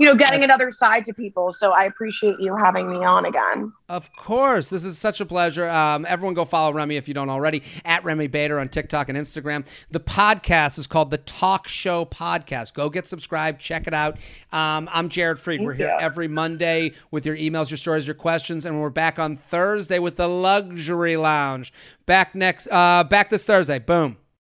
you know, getting another side to people. So I appreciate you having me on again. Of course. This is such a pleasure. Um, everyone go follow Remi if you don't already at Remi Bader on TikTok and Instagram. The podcast is called the Talk Show Podcast. Go get subscribed, check it out. Um, I'm Jared. Thank we're here you. every Monday with your emails, your stories, your questions, and we're back on Thursday with the Luxury Lounge. Back next, uh, back this Thursday. Boom.